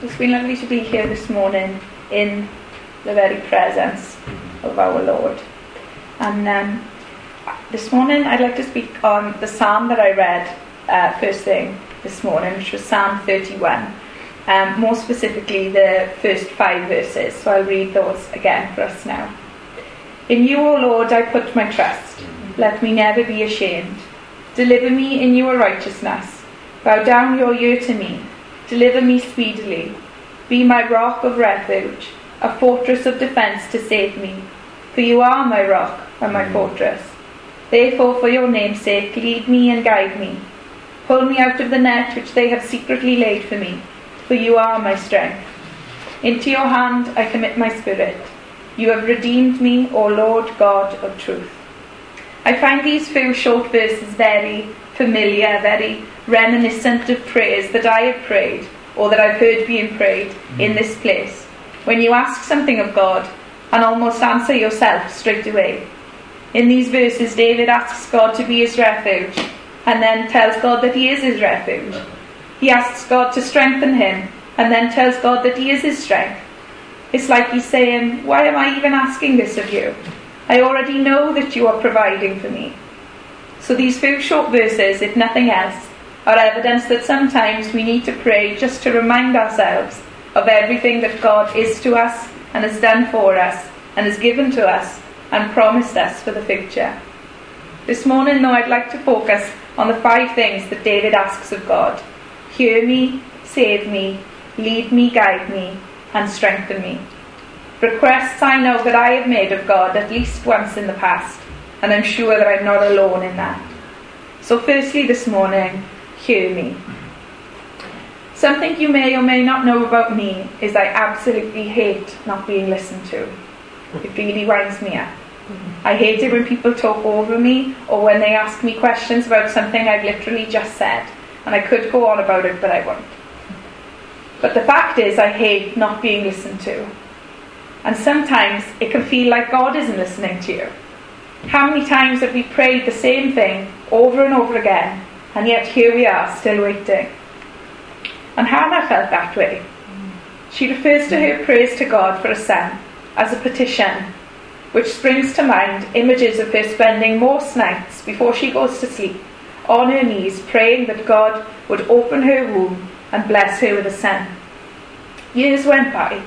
It's been lovely to be here this morning in the very presence of our Lord. And um, this morning I'd like to speak on the psalm that I read uh, first thing this morning, which was Psalm 31. Um, more specifically, the first five verses. So I'll read those again for us now. In you, O Lord, I put my trust. Let me never be ashamed. Deliver me in your righteousness. Bow down your ear to me Deliver me speedily. Be my rock of refuge, a fortress of defence to save me. For you are my rock and my hmm. fortress. Therefore, for your name's sake, lead me and guide me. Pull me out of the net which they have secretly laid for me, for you are my strength. Into your hand I commit my spirit. You have redeemed me, O Lord God of truth. I find these few short verses very familiar, very reminiscent of prayers that I have prayed or that I've heard being prayed mm. in this place. When you ask something of God and almost answer yourself straight away. In these verses, David asks God to be his refuge and then tells God that he is his refuge. He asks God to strengthen him and then tells God that he is his strength. It's like he's saying, Why am I even asking this of you? I already know that you are providing for me. So these few short verses, if nothing else, are evidence that sometimes we need to pray just to remind ourselves of everything that God is to us and has done for us and has given to us and promised us for the future. This morning, though, I'd like to focus on the five things that David asks of God hear me, save me, lead me, guide me, and strengthen me. Requests I know that I have made of God at least once in the past, and I'm sure that I'm not alone in that. So, firstly, this morning, hear me. Something you may or may not know about me is I absolutely hate not being listened to. It really winds me up. I hate it when people talk over me or when they ask me questions about something I've literally just said. And I could go on about it, but I won't. But the fact is, I hate not being listened to. And sometimes it can feel like God isn't listening to you. How many times have we prayed the same thing over and over again and yet here we are, still waiting. And Hannah felt that way. She refers to her praise to God for a son as a petition, which springs to mind images of her spending most nights before she goes to sleep on her knees, praying that God would open her womb and bless her with a son. Years went by,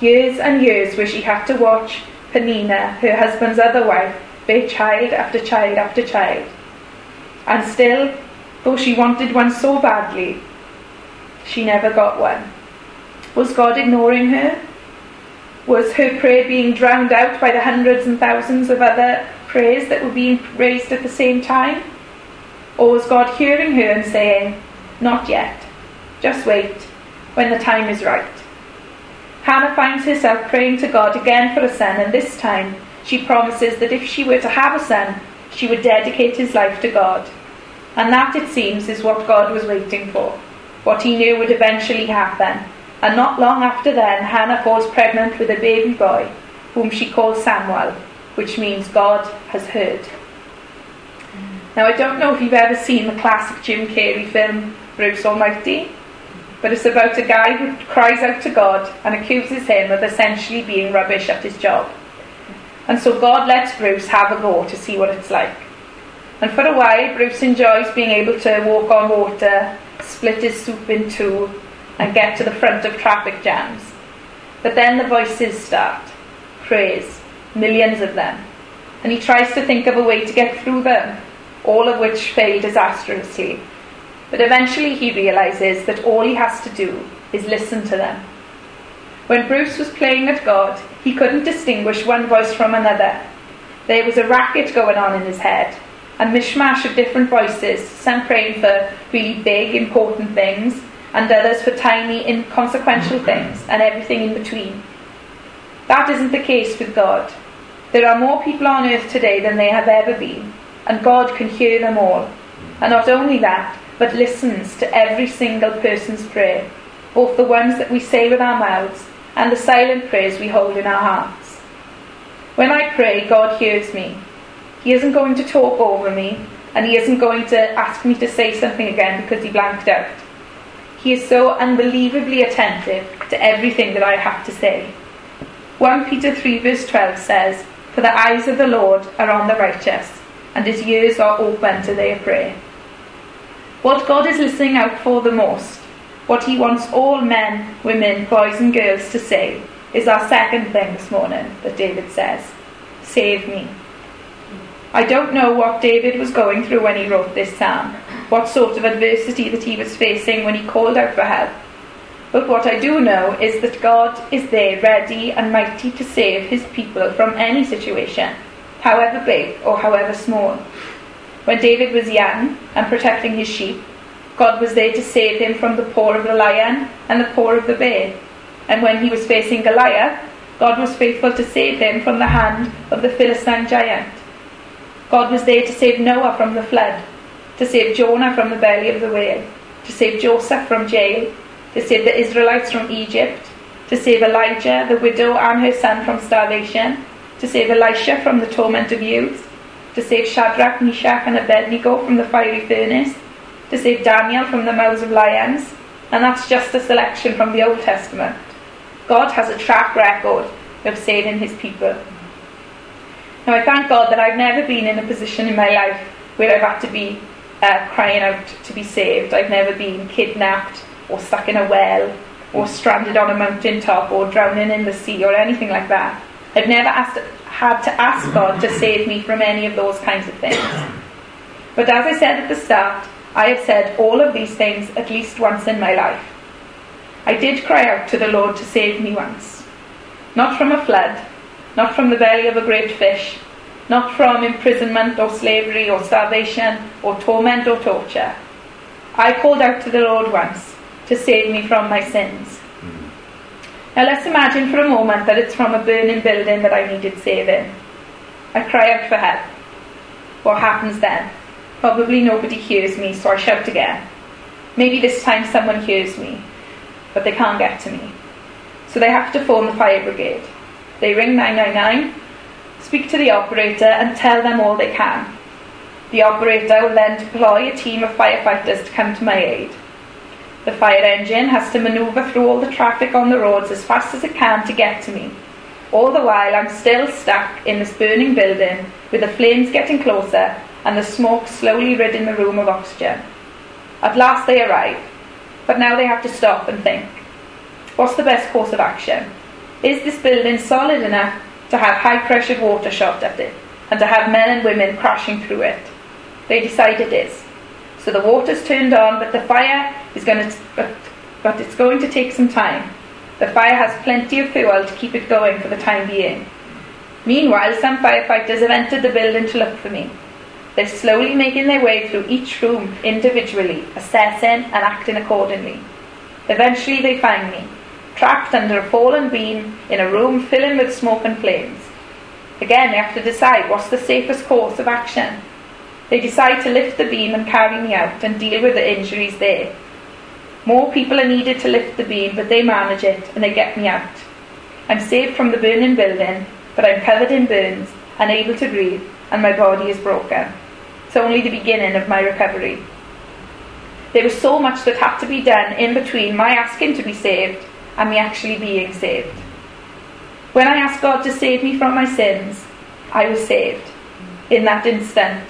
years and years where she had to watch Penina, her husband's other wife, bear child after child after child. And still, Though she wanted one so badly, she never got one. Was God ignoring her? Was her prayer being drowned out by the hundreds and thousands of other prayers that were being raised at the same time? Or was God hearing her and saying, Not yet, just wait, when the time is right? Hannah finds herself praying to God again for a son, and this time she promises that if she were to have a son, she would dedicate his life to God. And that, it seems, is what God was waiting for, what he knew would eventually happen. And not long after then, Hannah falls pregnant with a baby boy, whom she calls Samuel, which means God has heard. Now, I don't know if you've ever seen the classic Jim Carrey film, Bruce Almighty, but it's about a guy who cries out to God and accuses him of essentially being rubbish at his job. And so God lets Bruce have a go to see what it's like. And for a while, Bruce enjoys being able to walk on water, split his soup in two, and get to the front of traffic jams. But then the voices start praise, millions of them. And he tries to think of a way to get through them, all of which fail disastrously. But eventually he realizes that all he has to do is listen to them. When Bruce was playing at God, he couldn't distinguish one voice from another. There was a racket going on in his head, a mishmash of different voices, some praying for really big, important things, and others for tiny, inconsequential things, and everything in between. That isn't the case with God. There are more people on earth today than there have ever been, and God can hear them all. And not only that, but listens to every single person's prayer, both the ones that we say with our mouths and the silent prayers we hold in our hearts. When I pray, God hears me, he isn't going to talk over me, and he isn't going to ask me to say something again because he blanked out. He is so unbelievably attentive to everything that I have to say. 1 Peter 3 verse 12 says, For the eyes of the Lord are on the righteous, and his ears are open to their prayer. What God is listening out for the most, what he wants all men, women, boys and girls to say, is our second thing this morning that David says Save me. I don't know what David was going through when he wrote this psalm, what sort of adversity that he was facing when he called out for help. But what I do know is that God is there ready and mighty to save his people from any situation, however big or however small. When David was young and protecting his sheep, God was there to save him from the paw of the lion and the paw of the bear. And when he was facing Goliath, God was faithful to save him from the hand of the Philistine giant. God was there to save Noah from the flood, to save Jonah from the belly of the whale, to save Joseph from jail, to save the Israelites from Egypt, to save Elijah, the widow, and her son from starvation, to save Elisha from the torment of youths, to save Shadrach, Meshach, and Abednego from the fiery furnace, to save Daniel from the mouths of lions, and that's just a selection from the Old Testament. God has a track record of saving his people. Now, I thank God that I've never been in a position in my life where I've had to be uh, crying out to be saved. I've never been kidnapped or stuck in a well or stranded on a mountain top or drowning in the sea or anything like that. I've never asked, had to ask God to save me from any of those kinds of things. But as I said at the start, I have said all of these things at least once in my life. I did cry out to the Lord to save me once. Not from a flood, not from the belly of a great fish, not from imprisonment or slavery or starvation or torment or torture. I called out to the Lord once to save me from my sins. Mm-hmm. Now let's imagine for a moment that it's from a burning building that I needed saving. I cry out for help. What happens then? Probably nobody hears me, so I shout again. Maybe this time someone hears me, but they can't get to me. So they have to phone the fire brigade. They ring 999, speak to the operator, and tell them all they can. The operator will then deploy a team of firefighters to come to my aid. The fire engine has to manoeuvre through all the traffic on the roads as fast as it can to get to me. All the while, I'm still stuck in this burning building with the flames getting closer and the smoke slowly ridding the room of oxygen. At last they arrive, but now they have to stop and think. What's the best course of action? Is this building solid enough to have high pressured water shot at it and to have men and women crashing through it? They decide it is. So the water's turned on, but the fire is going to, but, but it's going to take some time. The fire has plenty of fuel to keep it going for the time being. Meanwhile, some firefighters have entered the building to look for me. They're slowly making their way through each room individually, assessing and acting accordingly. Eventually, they find me trapped under a fallen beam in a room filling with smoke and flames. Again, they have to decide what's the safest course of action. They decide to lift the beam and carry me out and deal with the injuries there. More people are needed to lift the beam, but they manage it and they get me out. I'm saved from the burning building, but I'm covered in burns, unable to breathe, and my body is broken. It's only the beginning of my recovery. There was so much that had to be done in between my asking to be saved and me actually being saved. When I asked God to save me from my sins, I was saved in that instant.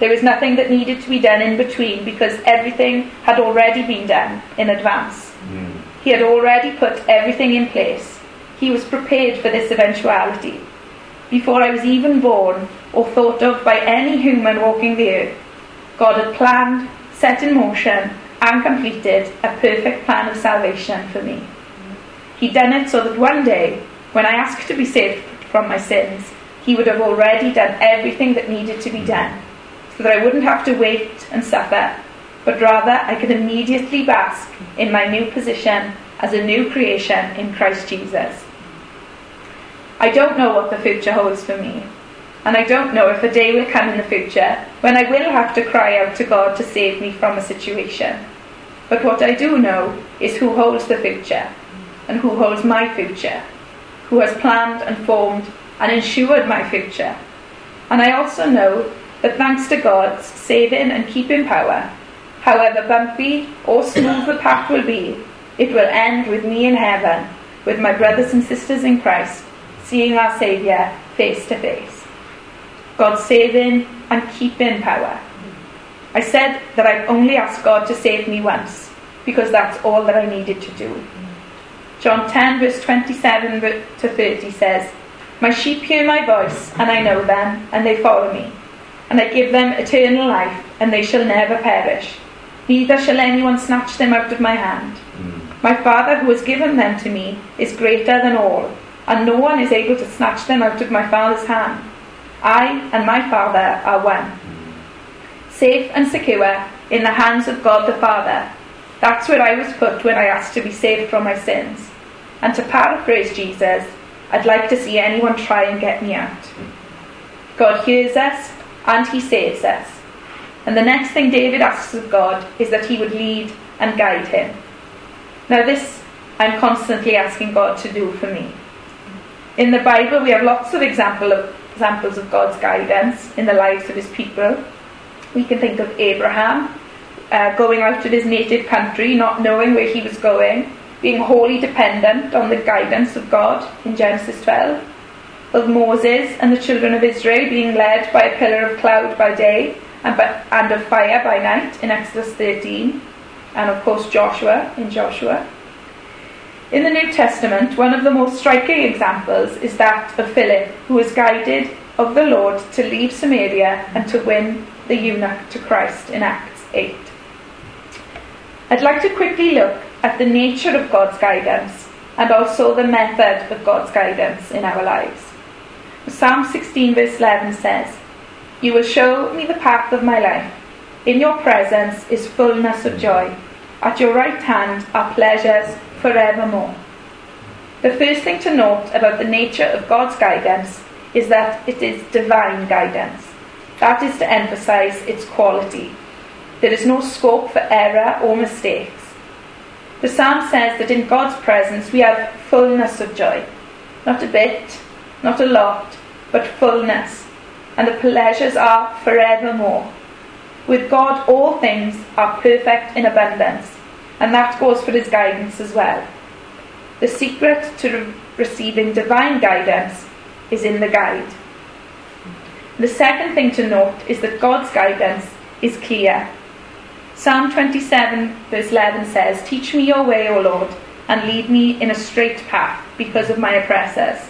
There was nothing that needed to be done in between because everything had already been done in advance. Mm. He had already put everything in place. He was prepared for this eventuality. Before I was even born or thought of by any human walking the earth, God had planned, set in motion, and completed a perfect plan of salvation for me. He done it so that one day, when I asked to be saved from my sins, He would have already done everything that needed to be done, so that I wouldn't have to wait and suffer, but rather I could immediately bask in my new position as a new creation in Christ Jesus. I don't know what the future holds for me, and I don't know if a day will come in the future when I will have to cry out to God to save me from a situation. But what I do know is who holds the future and who holds my future, who has planned and formed and ensured my future. And I also know that thanks to God's saving and keeping power, However bumpy or smooth the path will be, it will end with me in heaven, with my brothers and sisters in Christ, seeing our Saviour face to face. God's saving and keeping power. I said that I've only asked God to save me once, because that's all that I needed to do. John 10, verse 27 to 30 says, My sheep hear my voice, and I know them, and they follow me. And I give them eternal life, and they shall never perish. Neither shall anyone snatch them out of my hand. Mm. My Father, who has given them to me, is greater than all, and no one is able to snatch them out of my Father's hand. I and my Father are one. Safe and secure in the hands of God the Father. That's where I was put when I asked to be saved from my sins. And to paraphrase Jesus, I'd like to see anyone try and get me out. God hears us and he saves us. And the next thing David asks of God is that he would lead and guide him. Now, this I'm constantly asking God to do for me. In the Bible, we have lots of, example of examples of God's guidance in the lives of his people. We can think of Abraham uh, going out of his native country, not knowing where he was going, being wholly dependent on the guidance of God in Genesis 12, of Moses and the children of Israel being led by a pillar of cloud by day and, by, and of fire by night in Exodus 13, and of course Joshua in Joshua. In the New Testament, one of the most striking examples is that of Philip, who was guided of the Lord to leave Samaria and to win the eunuch to Christ in Acts 8. I'd like to quickly look at the nature of God's guidance and also the method of God's guidance in our lives. Psalm 16, verse 11 says, You will show me the path of my life. In your presence is fullness of joy. At your right hand are pleasures forevermore. The first thing to note about the nature of God's guidance is that it is divine guidance. That is to emphasize its quality. There is no scope for error or mistakes. The psalm says that in God's presence we have fullness of joy. Not a bit, not a lot, but fullness. And the pleasures are forevermore. With God, all things are perfect in abundance. And that goes for his guidance as well. The secret to re- receiving divine guidance is in the guide. The second thing to note is that God's guidance is clear Psalm 27, verse 11 says, Teach me your way, O Lord, and lead me in a straight path because of my oppressors.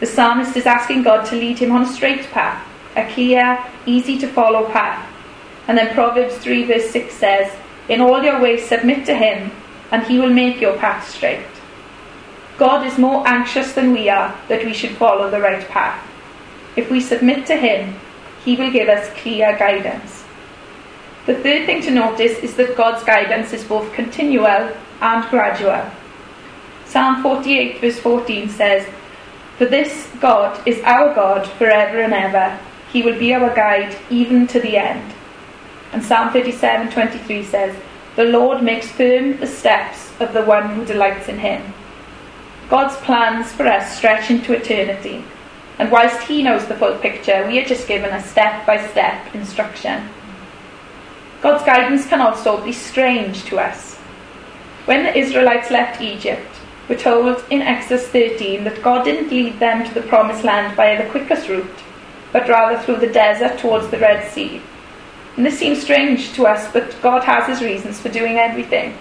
The psalmist is asking God to lead him on a straight path, a clear, easy to follow path. And then Proverbs 3, verse 6 says, In all your ways submit to him, and he will make your path straight. God is more anxious than we are that we should follow the right path. If we submit to him, he will give us clear guidance. The third thing to notice is that God's guidance is both continual and gradual. Psalm 48, verse 14 says, For this God is our God forever and ever. He will be our guide even to the end. And Psalm 37, 23 says, The Lord makes firm the steps of the one who delights in him. God's plans for us stretch into eternity. And whilst He knows the full picture, we are just given a step by step instruction. God's guidance can also be strange to us. When the Israelites left Egypt, we're told in Exodus 13 that God didn't lead them to the promised land via the quickest route, but rather through the desert towards the Red Sea. And this seems strange to us, but God has his reasons for doing everything.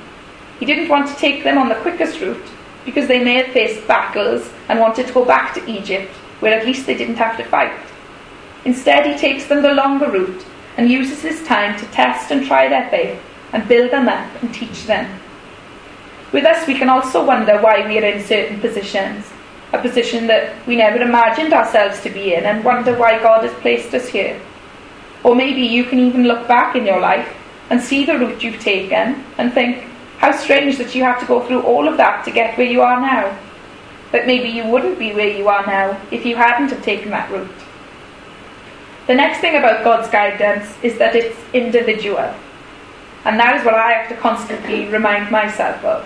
He didn't want to take them on the quickest route because they may have faced battles and wanted to go back to Egypt, where at least they didn't have to fight. Instead, he takes them the longer route and uses his time to test and try their faith and build them up and teach them. With us, we can also wonder why we are in certain positions, a position that we never imagined ourselves to be in, and wonder why God has placed us here. Or maybe you can even look back in your life and see the route you've taken and think, how strange that you have to go through all of that to get where you are now. But maybe you wouldn't be where you are now if you hadn't have taken that route. The next thing about God's guidance is that it's individual. And that is what I have to constantly remind myself of.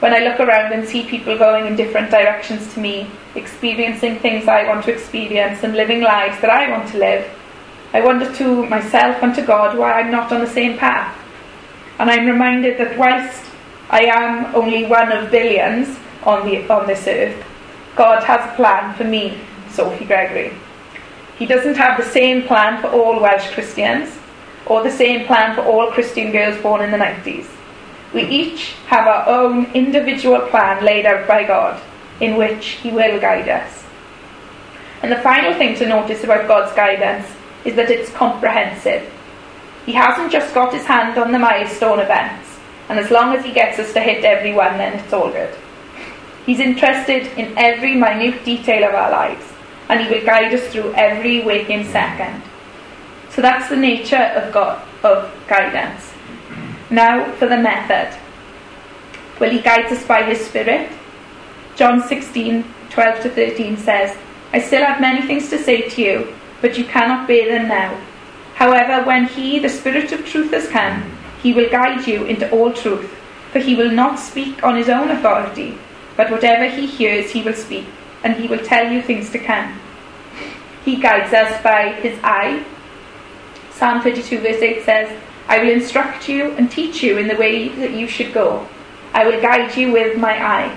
When I look around and see people going in different directions to me, experiencing things I want to experience and living lives that I want to live, I wonder to myself and to God why I'm not on the same path. And I'm reminded that whilst I am only one of billions on, the, on this earth, God has a plan for me, Sophie Gregory. He doesn't have the same plan for all Welsh Christians or the same plan for all Christian girls born in the 90s. We each have our own individual plan laid out by God in which He will guide us. And the final thing to notice about God's guidance is that it's comprehensive. He hasn't just got his hand on the milestone events, and as long as he gets us to hit every one, then it's all good. He's interested in every minute detail of our lives, and he will guide us through every waking second. So that's the nature of God of guidance. Now for the method. Will he guide us by his spirit. John 16, 12 to 13 says, I still have many things to say to you, but you cannot bear them now. However, when he, the Spirit of truth, has come, he will guide you into all truth, for he will not speak on his own authority, but whatever he hears, he will speak, and he will tell you things to come. He guides us by his eye. Psalm 32, verse 8 says, I will instruct you and teach you in the way that you should go. I will guide you with my eye.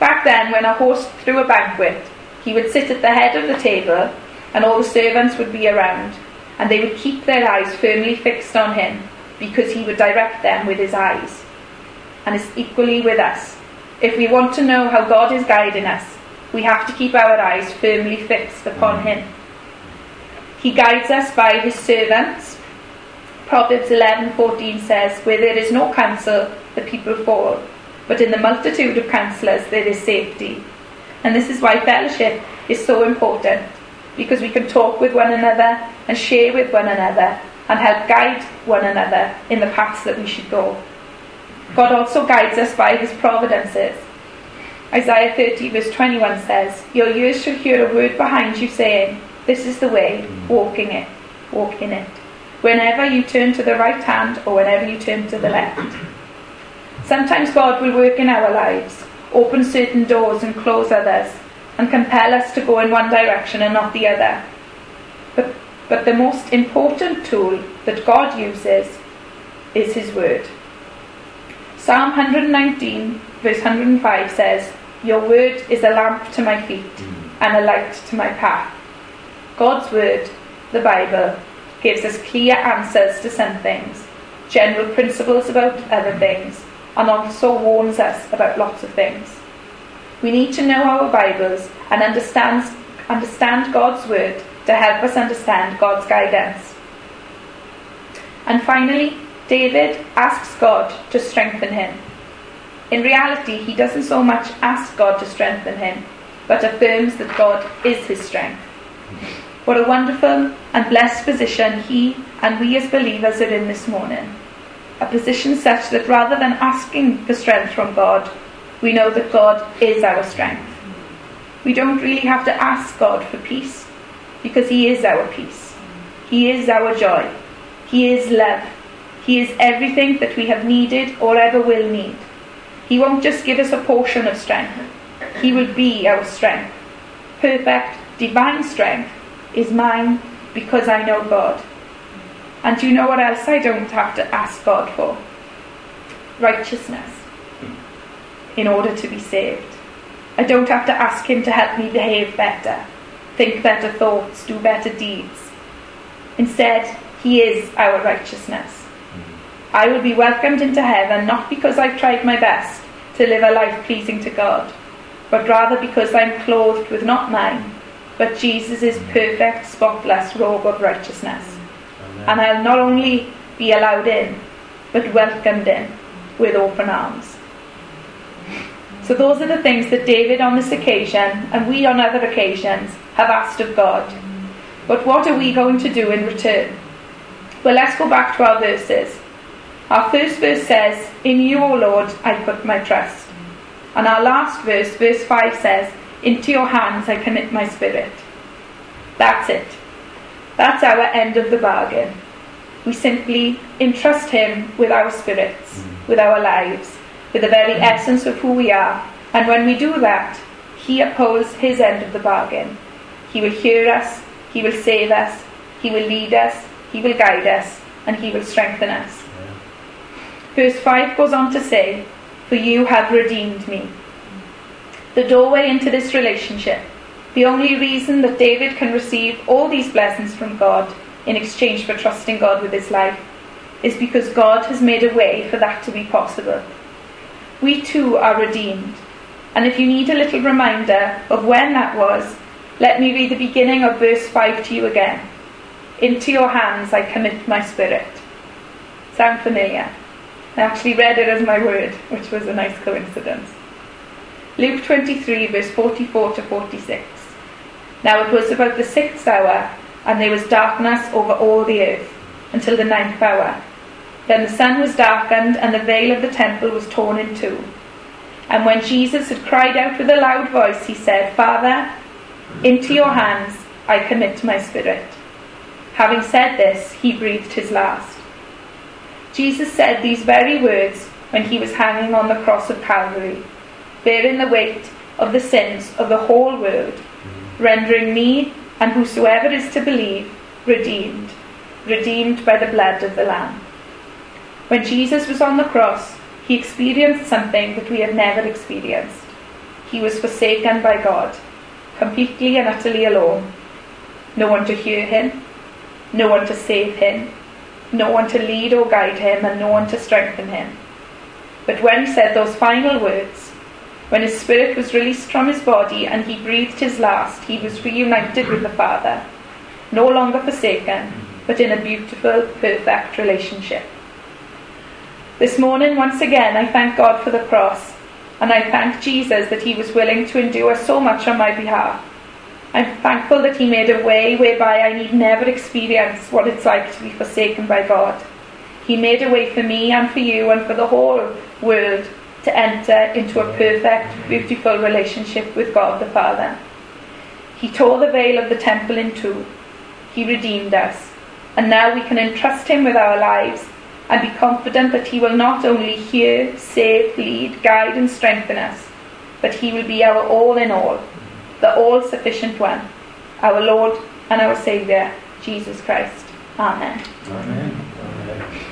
Back then, when a host threw a banquet, he would sit at the head of the table, and all the servants would be around, and they would keep their eyes firmly fixed on him, because he would direct them with his eyes. And it's equally with us. If we want to know how God is guiding us, we have to keep our eyes firmly fixed upon mm. him. He guides us by his servants. Proverbs 11:14 says, "Where there is no counsel, the people fall, but in the multitude of counselors there is safety." And this is why fellowship is so important, because we can talk with one another and share with one another and help guide one another in the paths that we should go. God also guides us by his providences. Isaiah 30, verse 21 says, Your ears shall hear a word behind you saying, This is the way, walking it, walk in it. Whenever you turn to the right hand or whenever you turn to the left. Sometimes God will work in our lives open certain doors and close others, and compel us to go in one direction and not the other. But, but the most important tool that God uses is His Word. Psalm 119, verse 105 says, Your Word is a lamp to my feet hmm. and a light to my path. God's Word, the Bible, gives us clear answers to some things, general principles about other things, and also warns us about lots of things. We need to know our Bibles and understand, understand God's Word to help us understand God's guidance. And finally, David asks God to strengthen him. In reality, he doesn't so much ask God to strengthen him, but affirms that God is his strength. What a wonderful and blessed position he and we as believers are in this morning a position such that rather than asking for strength from God, we know that God is our strength. We don't really have to ask God for peace because He is our peace. He is our joy. He is love. He is everything that we have needed or ever will need. He won't just give us a portion of strength, He will be our strength. Perfect, divine strength is mine because I know God. And do you know what else I don't have to ask God for? Righteousness. In order to be saved. I don't have to ask Him to help me behave better, think better thoughts, do better deeds. Instead, He is our righteousness. Mm-hmm. I will be welcomed into heaven not because I've tried my best to live a life pleasing to God, but rather because I'm clothed with not mine, but Jesus' mm-hmm. perfect, spotless robe of righteousness and I'll not only be allowed in, but welcomed in with open arms. So, those are the things that David on this occasion, and we on other occasions, have asked of God. But what are we going to do in return? Well, let's go back to our verses. Our first verse says, In you, O Lord, I put my trust. And our last verse, verse 5 says, Into your hands I commit my spirit. That's it. That's our end of the bargain. We simply entrust Him with our spirits, mm. with our lives, with the very essence of who we are. And when we do that, He upholds His end of the bargain. He will hear us, He will save us, He will lead us, He will guide us, and He will strengthen us. Verse 5 goes on to say, For you have redeemed me. The doorway into this relationship, the only reason that David can receive all these blessings from God in exchange for trusting God with his life, is because God has made a way for that to be possible. We too are redeemed. And if you need a little reminder of when that was, let me read the beginning of verse 5 to you again. Into your hands I commit my spirit. Sound familiar? I actually read it as my word, which was a nice coincidence. Luke 23, verse 44 to 46. Now it was about the sixth hour, and there was darkness over all the earth, until the ninth hour. Then the sun was darkened, and the veil of the temple was torn in two. And when Jesus had cried out with a loud voice, he said, Father, into your hands I commit my spirit. Having said this, he breathed his last. Jesus said these very words when he was hanging on the cross of Calvary, bearing the weight of the sins of the whole world, rendering me and whosoever is to believe redeemed, redeemed by the blood of the Lamb. When Jesus was on the cross, he experienced something that we have never experienced. He was forsaken by God, completely and utterly alone. No one to hear him, no one to save him, no one to lead or guide him, and no one to strengthen him. But when he said those final words, when his spirit was released from his body and he breathed his last, he was reunited with the Father, no longer forsaken, but in a beautiful, perfect relationship. This morning, once again, I thank God for the cross, and I thank Jesus that he was willing to endure so much on my behalf. I'm thankful that He made a way whereby I need never experience what it's like to be forsaken by God. He made a way for me and for you and for the whole world to enter into a perfect, beautiful relationship with God the Father. He tore the veil of the temple in two. He redeemed us. And now we can entrust Him with our lives and be confident that He will not only hear, save, lead, guide, and strengthen us, but He will be our all in all the all sufficient one, our Lord and our Saviour, Jesus Christ. Amen. Amen. Amen.